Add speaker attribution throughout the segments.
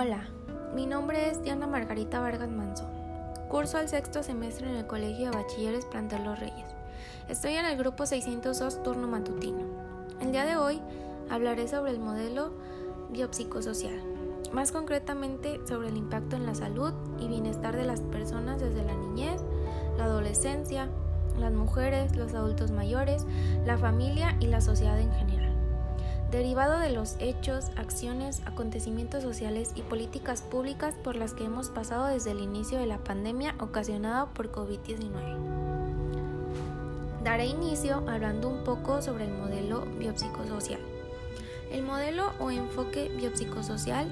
Speaker 1: Hola, mi nombre es Diana Margarita Vargas Manso. Curso al sexto semestre en el Colegio de Bachilleres Plantel Los Reyes. Estoy en el grupo 602 turno matutino. El día de hoy hablaré sobre el modelo biopsicosocial, más concretamente sobre el impacto en la salud y bienestar de las personas desde la niñez, la adolescencia, las mujeres, los adultos mayores, la familia y la sociedad en general derivado de los hechos, acciones, acontecimientos sociales y políticas públicas por las que hemos pasado desde el inicio de la pandemia ocasionada por COVID-19. Daré inicio hablando un poco sobre el modelo biopsicosocial. El modelo o enfoque biopsicosocial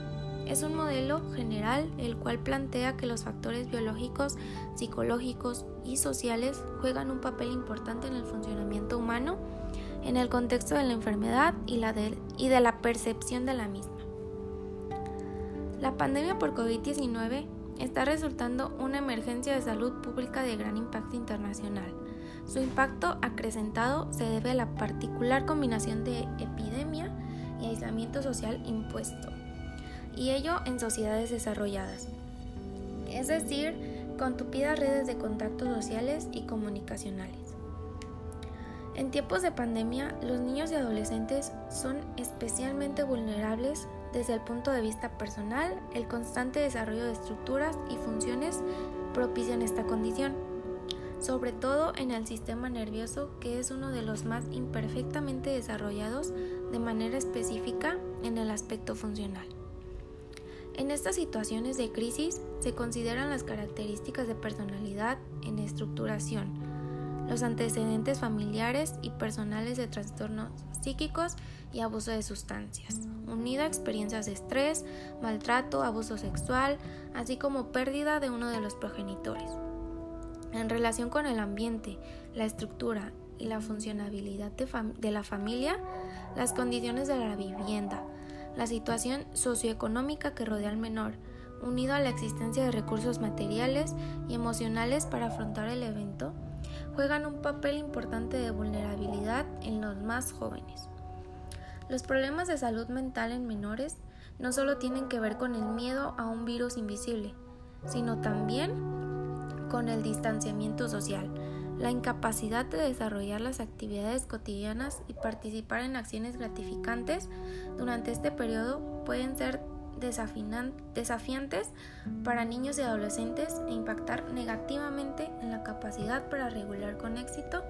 Speaker 1: es un modelo general el cual plantea que los factores biológicos, psicológicos y sociales juegan un papel importante en el funcionamiento humano en el contexto de la enfermedad y, de, de la percepción de la misma. La pandemia por COVID-19 está resultando una emergencia de salud pública de gran impacto internacional. Su impacto acrecentado se debe a la particular combinación de epidemia y aislamiento social impuesto, y ello en sociedades desarrolladas, es decir, con tupidas redes de contactos sociales y comunicacionales. En tiempos de pandemia, los niños y adolescentes son especialmente vulnerables desde el punto de vista personal. El constante desarrollo de estructuras y funciones propician esta condición, sobre todo en el sistema nervioso que es uno de los más imperfectamente desarrollados de manera específica en el aspecto funcional. En estas situaciones de crisis se consideran las características de personalidad en estructuración, los antecedentes familiares y personales de trastornos psíquicos y abuso de sustancias, unido a experiencias de estrés, maltrato, abuso sexual, así como pérdida de uno de los progenitores. En relación con el ambiente, la estructura y la funcionabilidad de, la familia, las condiciones de la vivienda, la situación socioeconómica que rodea al menor, unido a la existencia de recursos materiales y emocionales para afrontar el evento, juegan un papel importante de vulnerabilidad en los más jóvenes. Los problemas de salud mental en menores no solo tienen que ver con el miedo a un virus invisible, sino también con el distanciamiento social, la incapacidad de desarrollar las actividades cotidianas y participar en acciones gratificantes durante este periodo pueden ser desafiantes para niños y adolescentes e impactar negativamente en la capacidad para regular con éxito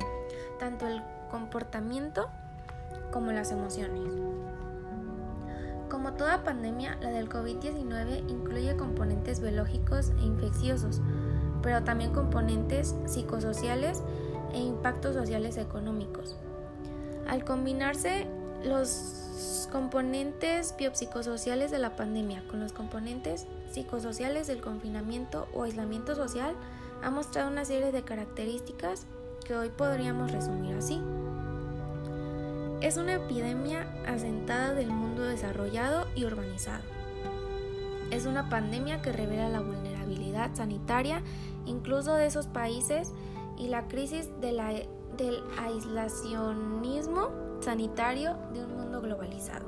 Speaker 1: tanto el comportamiento como las emociones. Como toda pandemia, la del COVID-19 incluye componentes biológicos e infecciosos, pero también componentes psicosociales e impactos sociales económicos. Al combinarse los componentes biopsicosociales de la pandemia con los componentes psicosociales del confinamiento o aislamiento social ha mostrado una serie de características que hoy podríamos resumir así. Es una epidemia asentada del mundo desarrollado y urbanizado. Es una pandemia que revela la vulnerabilidad sanitaria incluso de esos países y la crisis del aislacionismo sanitario de un mundo globalizado.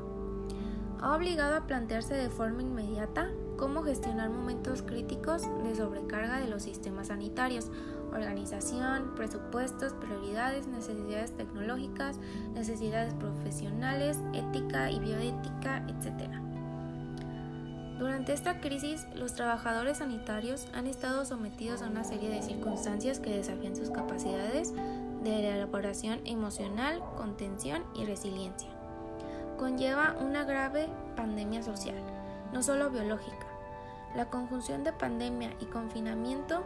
Speaker 1: Ha obligado a plantearse de forma inmediata cómo gestionar momentos críticos de sobrecarga de los sistemas sanitarios, organización, presupuestos, prioridades, necesidades tecnológicas, necesidades profesionales, ética y bioética, etc. Durante esta crisis, los trabajadores sanitarios han estado sometidos a una serie de circunstancias que desafían sus capacidades de elaboración emocional, contención y resiliencia. Conlleva una grave pandemia social, no solo biológica. La conjunción de pandemia y confinamiento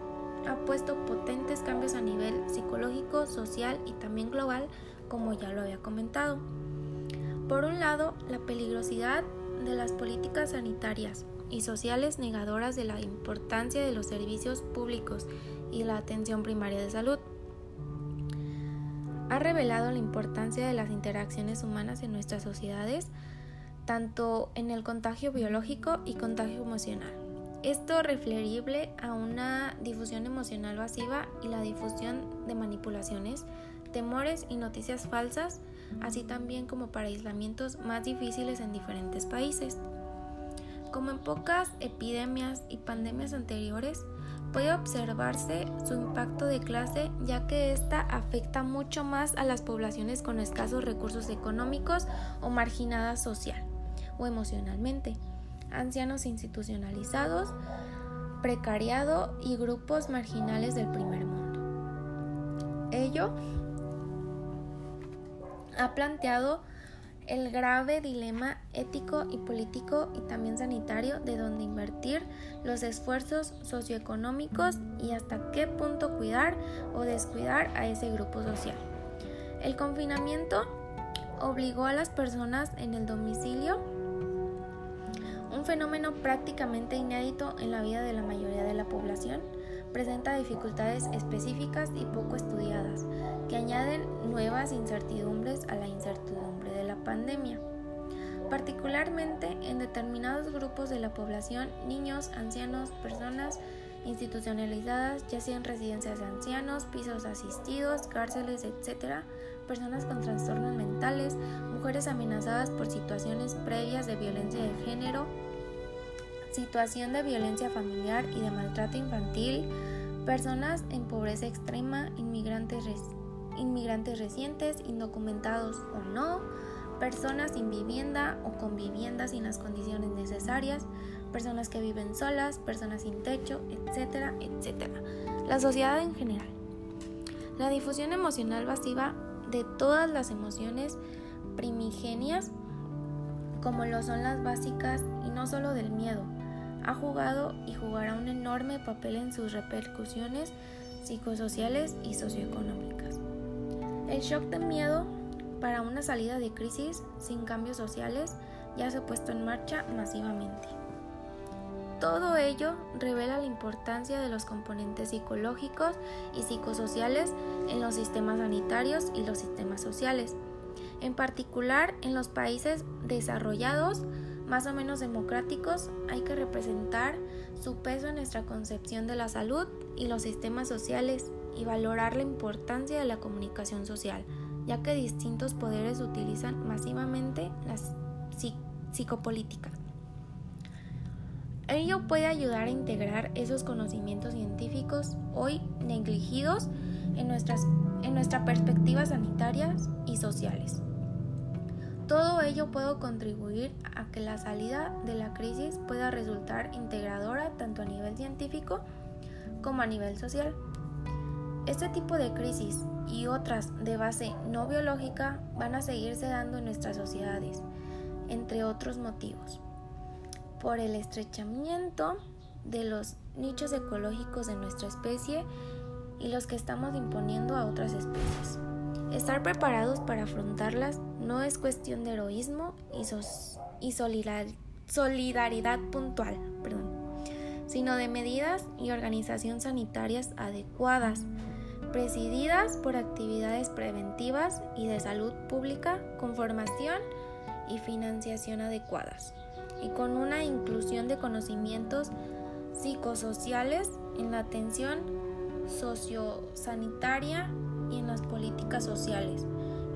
Speaker 1: ha puesto potentes cambios a nivel psicológico, social y también global, como ya lo había comentado. Por un lado, la peligrosidad de las políticas sanitarias y sociales negadoras de la importancia de los servicios públicos y la atención primaria de salud revelado la importancia de las interacciones humanas en nuestras sociedades, tanto en el contagio biológico y contagio emocional. Esto referible a una difusión emocional masiva y la difusión de manipulaciones, temores y noticias falsas, así también como para aislamientos más difíciles en diferentes países. Como en pocas epidemias y pandemias anteriores, puede observarse su impacto de clase ya que ésta afecta mucho más a las poblaciones con escasos recursos económicos o marginadas social o emocionalmente, ancianos institucionalizados, precariado y grupos marginales del primer mundo. Ello ha planteado el grave dilema ético y político y también sanitario de dónde invertir los esfuerzos socioeconómicos y hasta qué punto cuidar o descuidar a ese grupo social. El confinamiento obligó a las personas en el domicilio, un fenómeno prácticamente inédito en la vida de la mayoría de la población, presenta dificultades específicas y poco estudiadas, que añaden nuevas incertidumbres a la incertidumbre pandemia. Particularmente en determinados grupos de la población, niños, ancianos, personas institucionalizadas, ya sean residencias de ancianos, pisos asistidos, cárceles, etc., personas con trastornos mentales, mujeres amenazadas por situaciones previas de violencia de género, situación de violencia familiar y de maltrato infantil, personas en pobreza extrema, inmigrantes, inmigrantes recientes, indocumentados o no, personas sin vivienda o con vivienda sin las condiciones necesarias, personas que viven solas, personas sin techo, etcétera, etcétera. La sociedad en general. La difusión emocional masiva de todas las emociones primigenias, como lo son las básicas y no solo del miedo, ha jugado y jugará un enorme papel en sus repercusiones psicosociales y socioeconómicas. El shock de miedo para una salida de crisis sin cambios sociales ya se ha puesto en marcha masivamente. Todo ello revela la importancia de los componentes psicológicos y psicosociales en los sistemas sanitarios y los sistemas sociales. En particular, en los países desarrollados, más o menos democráticos, hay que representar su peso en nuestra concepción de la salud y los sistemas sociales y valorar la importancia de la comunicación social, ya que distintos poderes utilizan masivamente las psicopolíticas. Ello puede ayudar a integrar esos conocimientos científicos hoy negligidos en, nuestras, en nuestra sanitarias y sociales. Todo ello puede contribuir a que la salida de la crisis pueda resultar integradora tanto a nivel científico como a nivel social. Este tipo de crisis y otras de base no biológica van a seguirse dando en nuestras sociedades, entre otros motivos. Por el estrechamiento de los nichos ecológicos de nuestra especie y los que estamos imponiendo a otras especies. Estar preparados para afrontarlas no es cuestión de heroísmo y, solidaridad puntual, sino de medidas y organización sanitarias adecuadas, presididas por actividades preventivas y de salud pública con formación y financiación adecuadas, y con una inclusión de conocimientos psicosociales en la atención sociosanitaria y en las políticas sociales,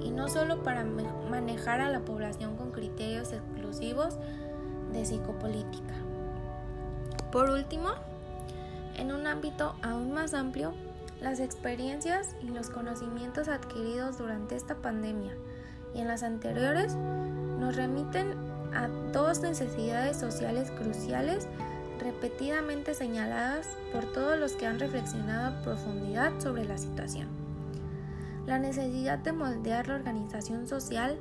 Speaker 1: y no solo para manejar a la población con criterios exclusivos de psicopolítica. Por último, en un ámbito aún más amplio, las experiencias y los conocimientos adquiridos durante esta pandemia. Y en las anteriores nos remiten a dos necesidades sociales cruciales repetidamente señaladas por todos los que han reflexionado a profundidad sobre la situación. La necesidad de moldear la organización social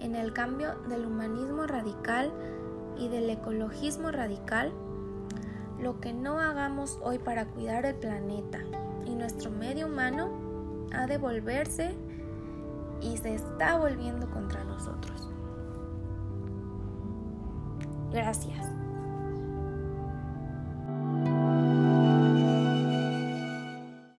Speaker 1: en el cambio del humanismo radical y del ecologismo radical, lo que no hagamos hoy para cuidar el planeta y nuestro medio humano ha de volverse y se está volviendo contra nosotros. Gracias.